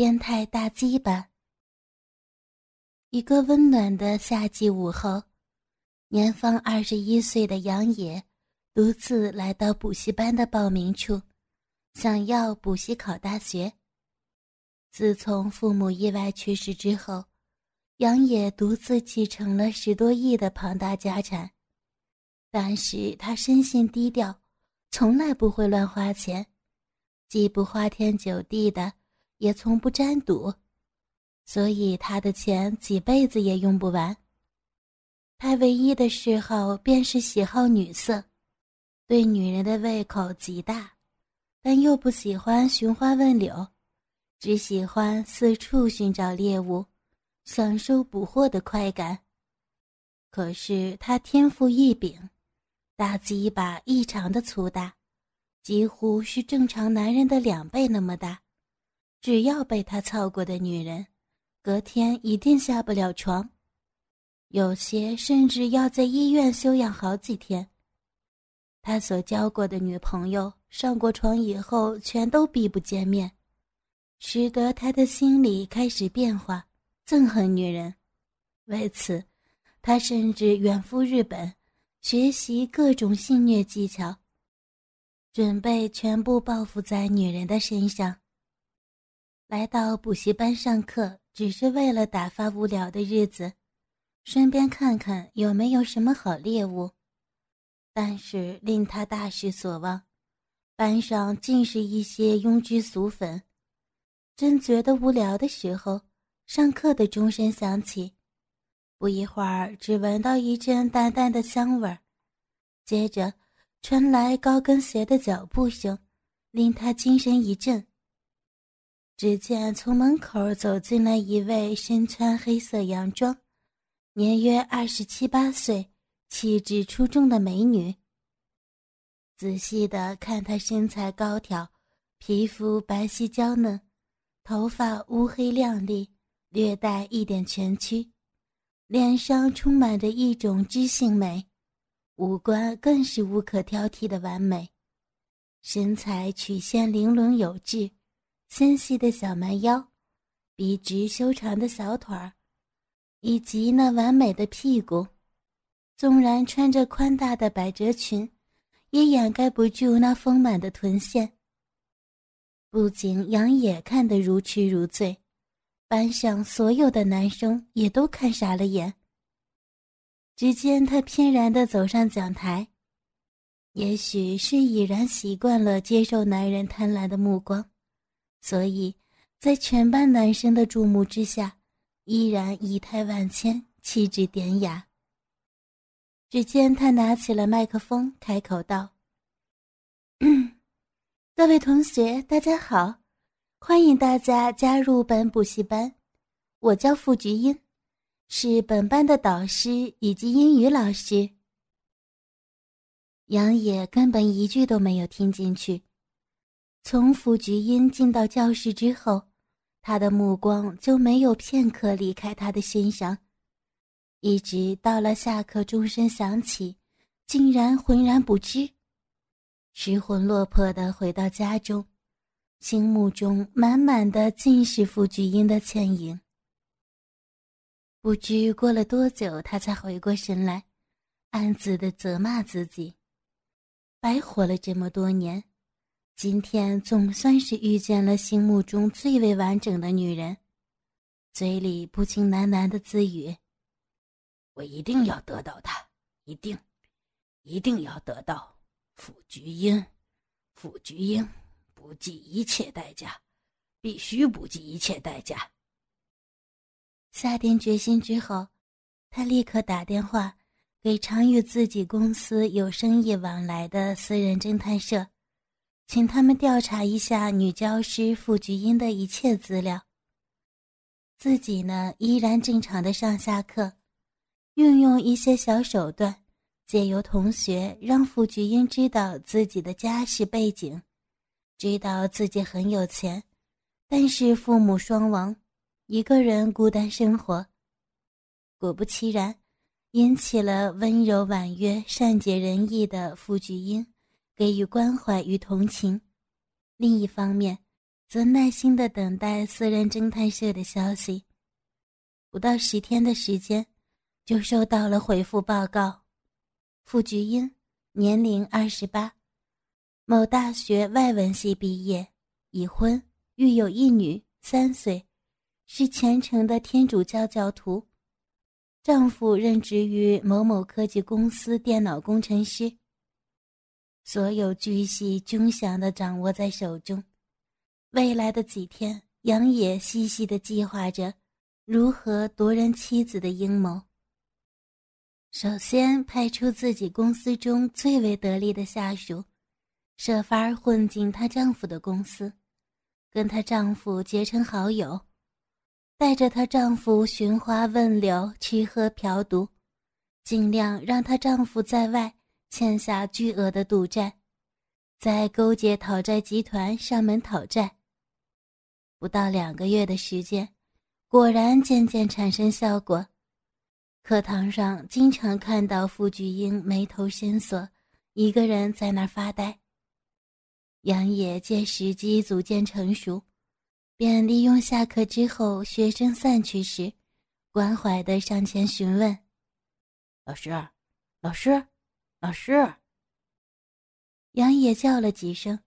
变态大鸡巴。一个温暖的夏季午后，年方二十一岁的杨野独自来到补习班的报名处，想要补习考大学。自从父母意外去世之后，杨野独自继承了十多亿的庞大家产，但是他生性低调，从来不会乱花钱，既不花天酒地的。也从不沾赌，所以他的钱几辈子也用不完。他唯一的嗜好便是喜好女色，对女人的胃口极大，但又不喜欢寻花问柳，只喜欢四处寻找猎物，享受捕获的快感。可是他天赋异禀，大鸡巴异常的粗大，几乎是正常男人的两倍那么大。只要被他操过的女人，隔天一定下不了床，有些甚至要在医院休养好几天。他所交过的女朋友上过床以后，全都避不见面，使得他的心理开始变化，憎恨女人。为此，他甚至远赴日本，学习各种性虐技巧，准备全部报复在女人的身上。来到补习班上课，只是为了打发无聊的日子，顺便看看有没有什么好猎物。但是令他大失所望，班上尽是一些庸脂俗粉。正觉得无聊的时候，上课的钟声响起，不一会儿，只闻到一阵淡淡的香味儿，接着传来高跟鞋的脚步声，令他精神一振。只见从门口走进来一位身穿黑色洋装、年约二十七八岁、气质出众的美女。仔细的看她身材高挑，皮肤白皙娇嫩，头发乌黑亮丽，略带一点蜷曲，脸上充满着一种知性美，五官更是无可挑剔的完美，身材曲线玲珑有致。纤细的小蛮腰，笔直修长的小腿儿，以及那完美的屁股，纵然穿着宽大的百褶裙，也掩盖不住那丰满的臀线。不仅杨野看得如痴如醉，班上所有的男生也都看傻了眼。只见他翩然地走上讲台，也许是已然习惯了接受男人贪婪的目光。所以，在全班男生的注目之下，依然仪态万千，气质典雅。只见他拿起了麦克风，开口道：“各位同学，大家好，欢迎大家加入本补习班。我叫付菊英，是本班的导师以及英语老师。”杨野根本一句都没有听进去。从傅菊英进到教室之后，他的目光就没有片刻离开他的身上，一直到了下课钟声响起，竟然浑然不知，失魂落魄的回到家中，心目中满满的尽是傅菊英的倩影。不知过了多久，他才回过神来，暗自的责骂自己，白活了这么多年。今天总算是遇见了心目中最为完整的女人，嘴里不禁喃喃的自语：“我一定要得到她，一定，一定要得到傅菊英，傅菊英，不计一切代价，必须不计一切代价。”下定决心之后，他立刻打电话给常与自己公司有生意往来的私人侦探社。请他们调查一下女教师傅菊英的一切资料。自己呢，依然正常的上下课，运用一些小手段，借由同学让傅菊英知道自己的家世背景，知道自己很有钱，但是父母双亡，一个人孤单生活。果不其然，引起了温柔婉约、善解人意的傅菊英。给予关怀与同情，另一方面，则耐心的等待私人侦探社的消息。不到十天的时间，就收到了回复报告：傅菊英，年龄二十八，某大学外文系毕业，已婚，育有一女，三岁，是虔诚的天主教教徒。丈夫任职于某某科技公司电脑工程师。所有巨细均详的掌握在手中。未来的几天，杨野细细的计划着如何夺人妻子的阴谋。首先，派出自己公司中最为得力的下属，设法混进她丈夫的公司，跟她丈夫结成好友。带着她丈夫寻花问柳、吃喝嫖赌，尽量让她丈夫在外欠下巨额的赌债，在勾结讨债集团上门讨债。不到两个月的时间，果然渐渐产生效果。课堂上经常看到傅菊英眉头深锁，一个人在那儿发呆。杨野见时机逐渐成熟。便利用下课之后学生散去时，关怀的上前询问：“老师，老师，老师。”杨野叫了几声，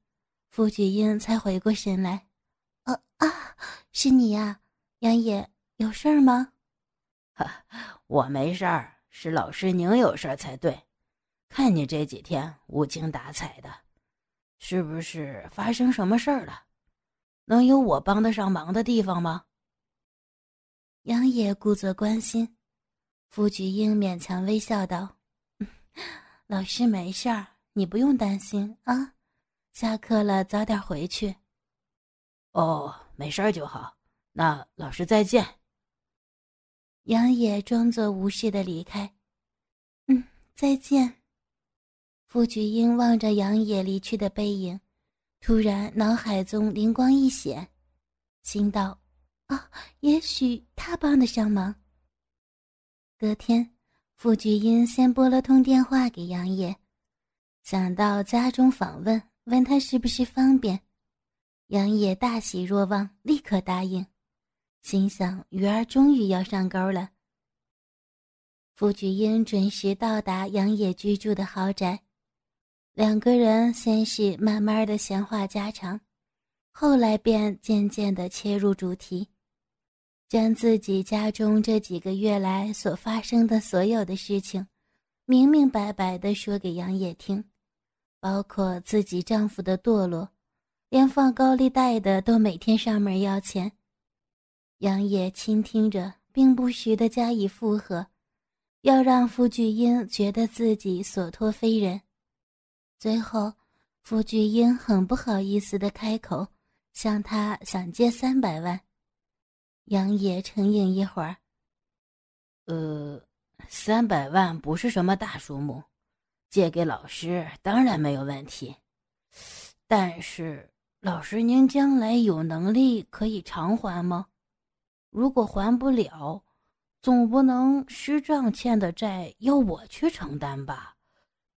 傅菊英才回过神来：“啊啊，是你呀，杨野，有事儿吗？”“哈，我没事儿，是老师您有事儿才对。看你这几天无精打采的，是不是发生什么事儿了？”能有我帮得上忙的地方吗？杨野故作关心，傅菊英勉强微笑道：“ 老师没事儿，你不用担心啊。下课了早点回去。”哦，没事儿就好。那老师再见。杨野装作无事的离开。嗯，再见。傅菊英望着杨野离去的背影。突然，脑海中灵光一现，心道：“啊，也许他帮得上忙。”隔天，傅菊英先拨了通电话给杨野，想到家中访问，问他是不是方便。杨野大喜若望，立刻答应，心想鱼儿终于要上钩了。傅菊英准时到达杨野居住的豪宅。两个人先是慢慢的闲话家常，后来便渐渐的切入主题，将自己家中这几个月来所发生的所有的事情，明明白白的说给杨野听，包括自己丈夫的堕落，连放高利贷的都每天上门要钱。杨野倾听着，并不时的加以附和，要让傅菊英觉得自己所托非人。最后，傅菊英很不好意思的开口，向他想借三百万。杨野沉吟一会儿，呃，三百万不是什么大数目，借给老师当然没有问题。但是，老师您将来有能力可以偿还吗？如果还不了，总不能师丈欠的债要我去承担吧？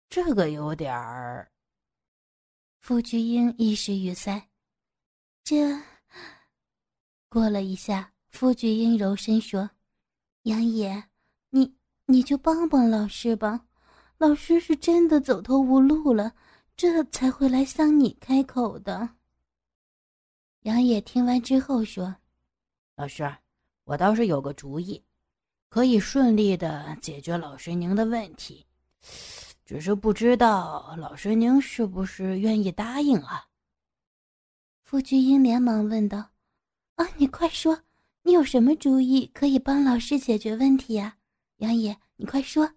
这个有点儿。傅菊英一时语塞。这过了一下，傅菊英柔声说：“杨野，你你就帮帮老师吧，老师是真的走投无路了，这才会来向你开口的。”杨野听完之后说：“老师，我倒是有个主意，可以顺利的解决老师您的问题。”只是不知道老师您是不是愿意答应啊？傅菊英连忙问道：“啊，你快说，你有什么主意可以帮老师解决问题呀？”杨野，你快说。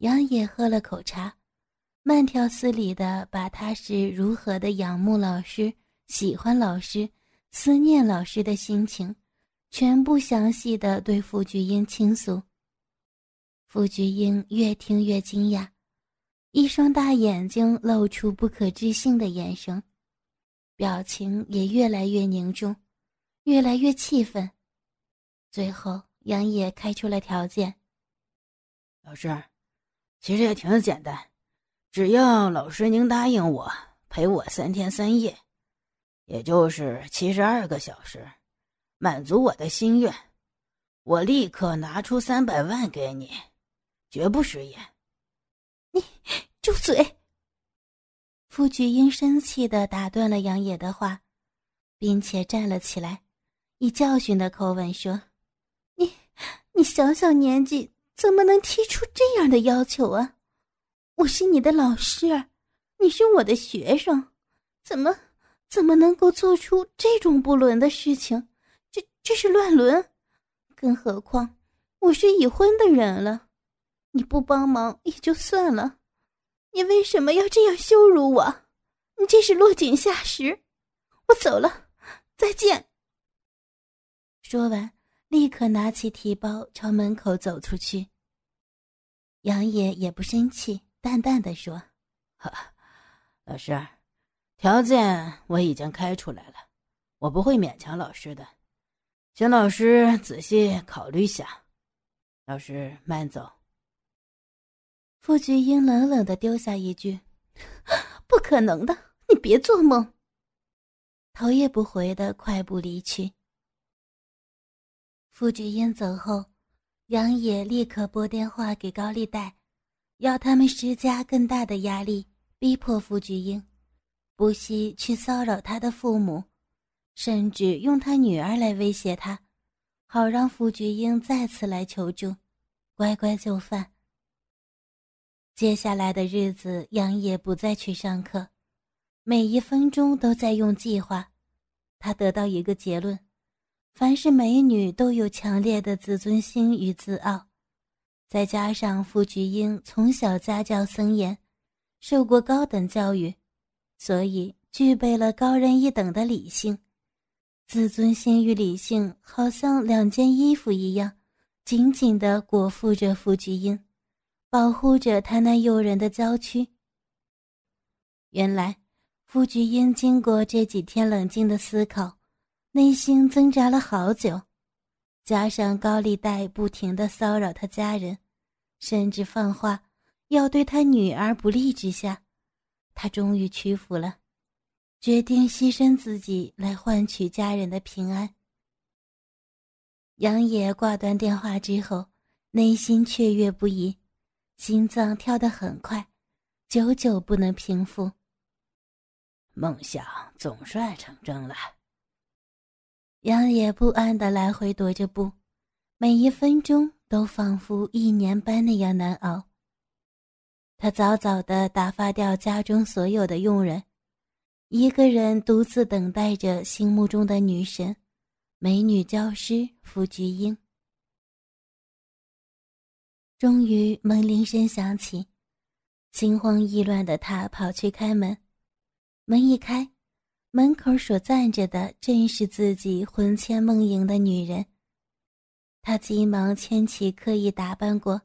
杨野喝了口茶，慢条斯理的把他是如何的仰慕老师、喜欢老师、思念老师的心情，全部详细的对傅菊英倾诉。傅菊英越听越惊讶，一双大眼睛露出不可置信的眼神，表情也越来越凝重，越来越气愤。最后，杨野开出了条件：“老师，其实也挺简单，只要老师您答应我陪我三天三夜，也就是七十二个小时，满足我的心愿，我立刻拿出三百万给你，绝不食言。你住嘴！傅菊英生气的打断了杨野的话，并且站了起来，以教训的口吻说：“你，你小小年纪怎么能提出这样的要求啊？我是你的老师，你是我的学生，怎么怎么能够做出这种不伦的事情？这这是乱伦！更何况我是已婚的人了。”你不帮忙也就算了，你为什么要这样羞辱我？你这是落井下石！我走了，再见。说完，立刻拿起提包朝门口走出去。杨野也不生气，淡淡的说：“老师，条件我已经开出来了，我不会勉强老师的，请老师仔细考虑下。老师慢走。”傅菊英冷冷的丢下一句：“ 不可能的，你别做梦。”头也不回的快步离去。傅菊英走后，杨野立刻拨电话给高利贷，要他们施加更大的压力，逼迫傅菊英不惜去骚扰他的父母，甚至用他女儿来威胁他，好让傅菊英再次来求助，乖乖就范。接下来的日子，杨野不再去上课，每一分钟都在用计划。他得到一个结论：凡是美女都有强烈的自尊心与自傲，再加上傅菊英从小家教森严，受过高等教育，所以具备了高人一等的理性。自尊心与理性好像两件衣服一样，紧紧地裹缚着傅菊英。保护着他那诱人的娇躯。原来，傅菊英经过这几天冷静的思考，内心挣扎了好久，加上高利贷不停的骚扰他家人，甚至放话要对他女儿不利之下，他终于屈服了，决定牺牲自己来换取家人的平安。杨野挂断电话之后，内心雀跃不已。心脏跳得很快，久久不能平复。梦想总算成真了。杨野不安的来回踱着步，每一分钟都仿佛一年般那样难熬。他早早的打发掉家中所有的佣人，一个人独自等待着心目中的女神——美女教师傅菊英。终于，门铃声响起，心慌意乱的他跑去开门。门一开，门口所站着的正是自己魂牵梦萦的女人。他急忙牵起刻意打扮过、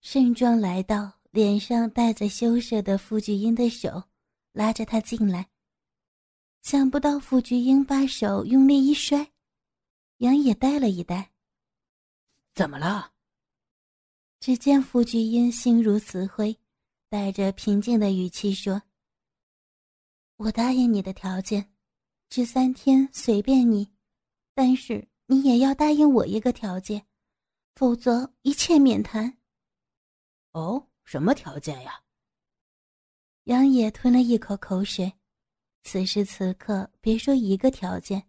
盛装来到、脸上带着羞涩的傅菊英的手，拉着她进来。想不到傅菊英把手用力一摔，杨也呆了一呆：“怎么了？”只见傅菊英心如死灰，带着平静的语气说：“我答应你的条件，这三天随便你，但是你也要答应我一个条件，否则一切免谈。”“哦，什么条件呀？”杨野吞了一口口水。此时此刻，别说一个条件，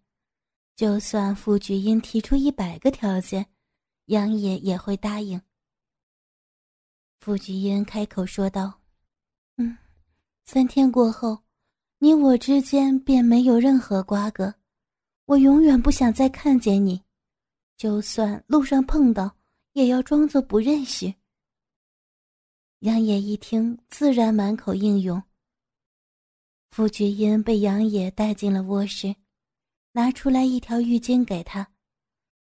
就算傅菊英提出一百个条件，杨野也会答应。傅菊英开口说道：“嗯，三天过后，你我之间便没有任何瓜葛。我永远不想再看见你，就算路上碰到，也要装作不认识。”杨野一听，自然满口应允。傅菊英被杨野带进了卧室，拿出来一条浴巾给他，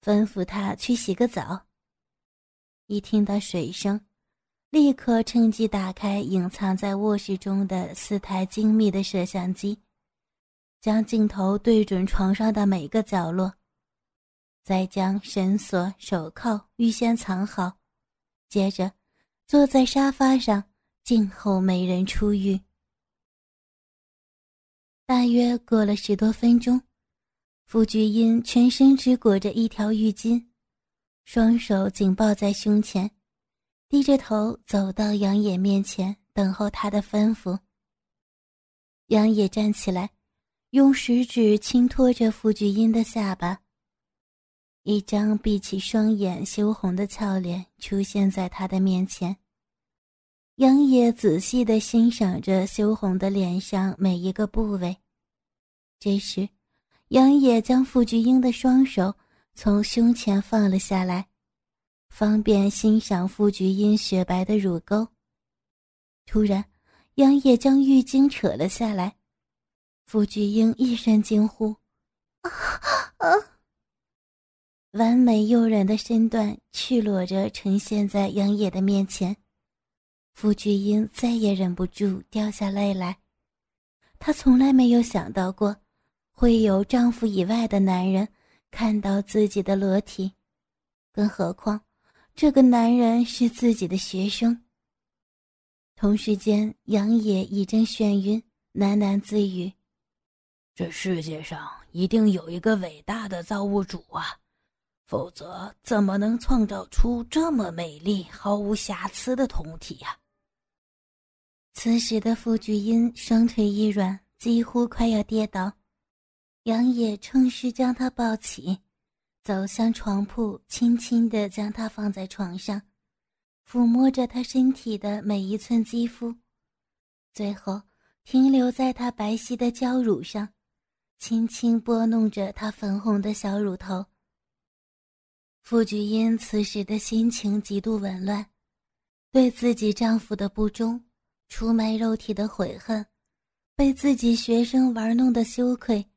吩咐他去洗个澡。一听到水声。立刻趁机打开隐藏在卧室中的四台精密的摄像机，将镜头对准床上的每个角落，再将绳索、手铐预先藏好，接着坐在沙发上静候美人出浴。大约过了十多分钟，傅菊英全身只裹着一条浴巾，双手紧抱在胸前，低着头走到杨野面前，等候他的吩咐。杨野站起来，用食指轻托着傅菊英的下巴。一张闭起双眼、羞红的俏脸出现在他的面前。杨野仔细地欣赏着羞红的脸上每一个部位。这时，杨野将傅菊英的双手从胸前放了下来，方便欣赏傅菊英雪白的乳沟。突然，杨野将浴巾扯了下来，傅菊英一声惊呼：“啊啊！”完美诱人的身段赤裸着呈现在杨野的面前。傅菊英再也忍不住掉下泪来，她从来没有想到过，会有丈夫以外的男人看到自己的裸体，更何况这个男人是自己的学生。同时间，杨野一阵眩晕，喃喃自语：“这世界上一定有一个伟大的造物主啊，否则怎么能创造出这么美丽、毫无瑕疵的酮体呀？”此时的傅菊英双腿一软，几乎快要跌倒。杨野趁势将她抱起，走向床铺，轻轻地将她放在床上，抚摸着她身体的每一寸肌肤，最后停留在她白皙的娇乳上，轻轻拨弄着她粉红的小乳头。傅菊英此时的心情极度紊乱，对自己丈夫的不忠。出卖肉体的悔恨，被自己学生玩弄的羞愧，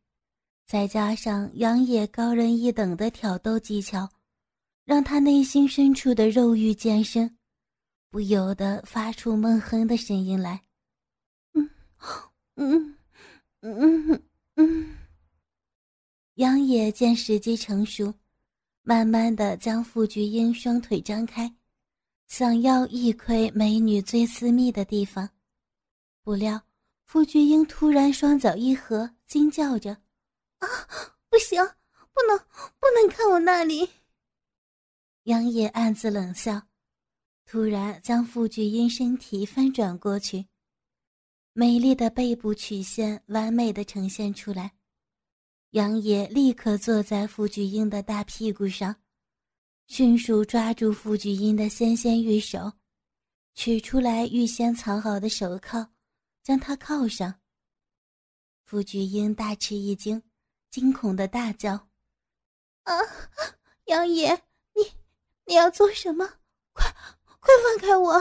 再加上杨野高人一等的挑逗技巧，让他内心深处的肉欲渐生，不由得发出闷哼的声音来。嗯，嗯，嗯，嗯。杨野见时机成熟，慢慢的将傅菊英双腿张开。想要一窥美女最私密的地方，不料傅菊英突然双脚一合，惊叫着：“啊，不行，不能，不能看我那里！”杨野暗自冷笑，突然将傅菊英身体翻转过去，美丽的背部曲线完美的呈现出来。杨野立刻坐在傅菊英的大屁股上。迅速抓住傅菊英的纤纤玉手，取出来预先藏好的手铐，将她铐上。傅菊英大吃一惊，惊恐的大叫：“啊，杨爷，你你要做什么？快快放开我！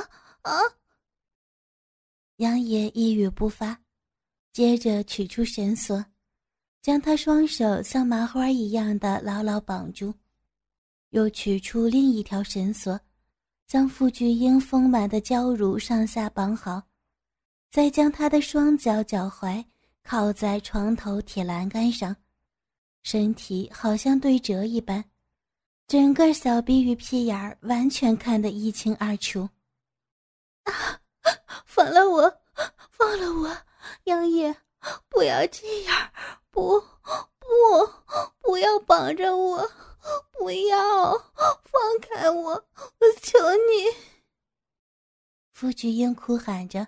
啊！”杨爷一语不发，接着取出绳索，将他双手像麻花一样的牢牢绑住。又取出另一条绳索，将傅菊英丰满的娇乳上下绑好，再将他的双脚脚踝靠在床头铁栏杆上，身体好像对折一般，整个小臂与屁眼儿完全看得一清二楚。啊！放了我，放了我，杨爷，不要这样，不，不，不要绑着我。不要放开我！我求你！傅菊英哭喊着。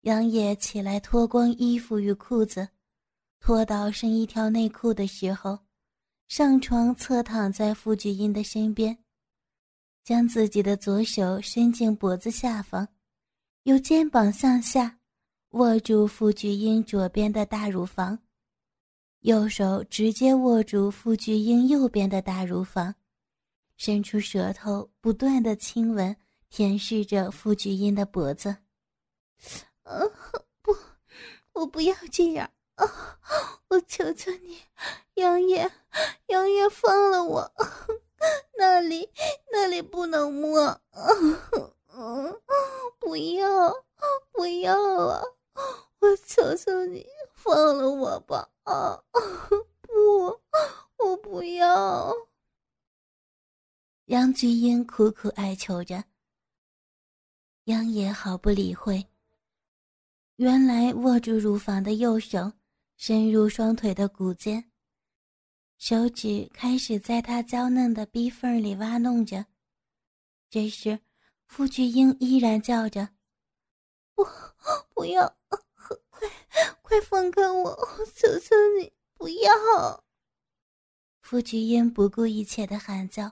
杨野起来脱光衣服与裤子，脱到剩一条内裤的时候，上床侧躺在傅菊英的身边，将自己的左手伸进脖子下方，由肩膀向下握住傅菊英左边的大乳房。右手直接握住傅菊英右边的大乳房，伸出舌头不断的亲吻、舔舐着傅菊英的脖子。啊，不，我不要这样我求求你，杨爷，杨爷放了我，那里那里不能摸，不要，不要啊！我求求你。放了我吧！啊，不，我不要。杨菊英苦苦哀求着。杨野毫不理会。原来握住乳房的右手深入双腿的骨间，手指开始在他娇嫩的逼缝里挖弄着。这时，傅菊英依然叫着：“不，不要，快，快放开我！求求你，不要！”傅菊英不顾一切的喊叫，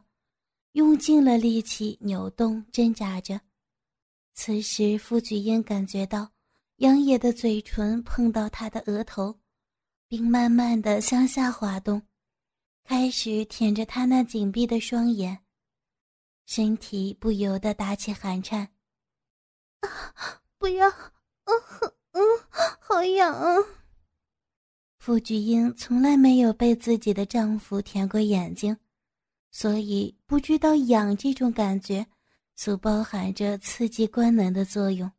用尽了力气扭动挣扎着。此时，傅菊英感觉到杨野的嘴唇碰到她的额头。并慢慢的向下滑动，开始舔着他那紧闭的双眼，身体不由得打起寒颤。啊，不要！嗯嗯，好痒啊！傅菊英从来没有被自己的丈夫舔过眼睛，所以不知道痒这种感觉所包含着刺激官能的作用。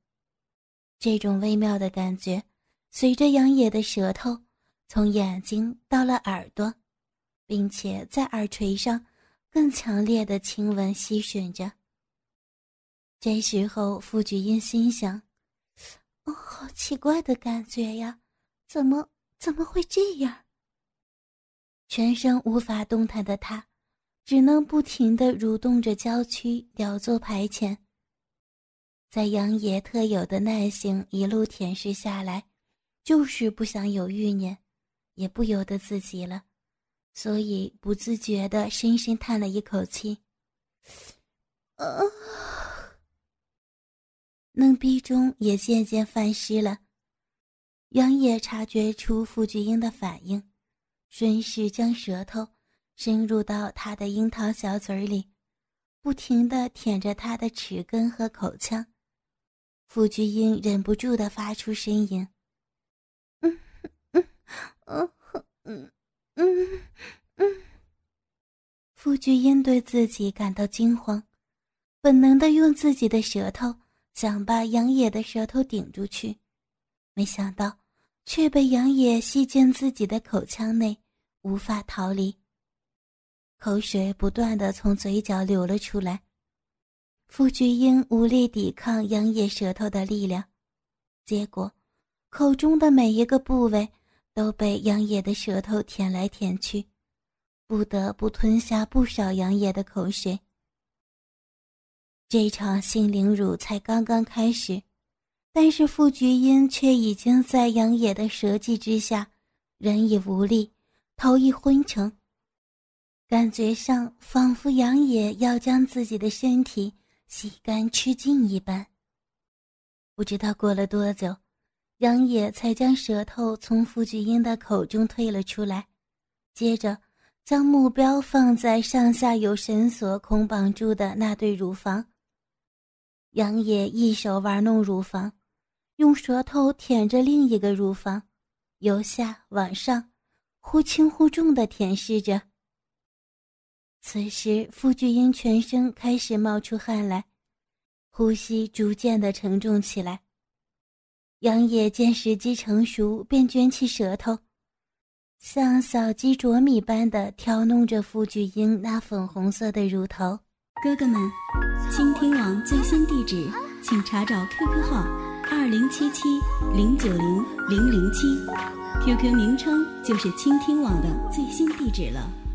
这种微妙的感觉，随着杨野的舌头。从眼睛到了耳朵，并且在耳垂上更强烈的亲吻吸吮着。这时候，傅菊英心想：“哦，好奇怪的感觉呀，怎么怎么会这样？”全身无法动弹的他，只能不停地蠕动着娇躯，雕作排遣。在杨爷特有的耐性一路舔舐下来，就是不想有欲念。也不由得自己了，所以不自觉的深深叹了一口气。啊，嫩逼中也渐渐泛湿了。杨野察觉出傅菊英的反应，顺势将舌头伸入到她的樱桃小嘴里，不停的舔着她的齿根和口腔。傅菊英忍不住的发出呻吟。嗯嗯嗯嗯，傅菊英对自己感到惊慌，本能的用自己的舌头想把杨野的舌头顶住去，没想到却被杨野吸进自己的口腔内，无法逃离。口水不断的从嘴角流了出来，傅菊英无力抵抗杨野舌头的力量，结果口中的每一个部位。都被杨野的舌头舔来舔去，不得不吞下不少杨野的口水。这场性凌辱才刚刚开始，但是傅菊英却已经在杨野的舌技之下，人已无力，头已昏沉，感觉上仿佛杨野要将自己的身体吸干吃尽一般。不知道过了多久。杨野才将舌头从傅菊英的口中退了出来，接着将目标放在上下有绳索捆绑住的那对乳房。杨野一手玩弄乳房，用舌头舔着另一个乳房，由下往上，忽轻忽重地舔舐着。此时，傅菊英全身开始冒出汗来，呼吸逐渐地沉重起来。杨野见时机成熟，便卷起舌头，像小鸡啄米般的挑弄着傅菊英那粉红色的乳头。哥哥们，倾听网最新地址，请查找 QQ 号二零七七零九零零零七，QQ 名称就是倾听网的最新地址了。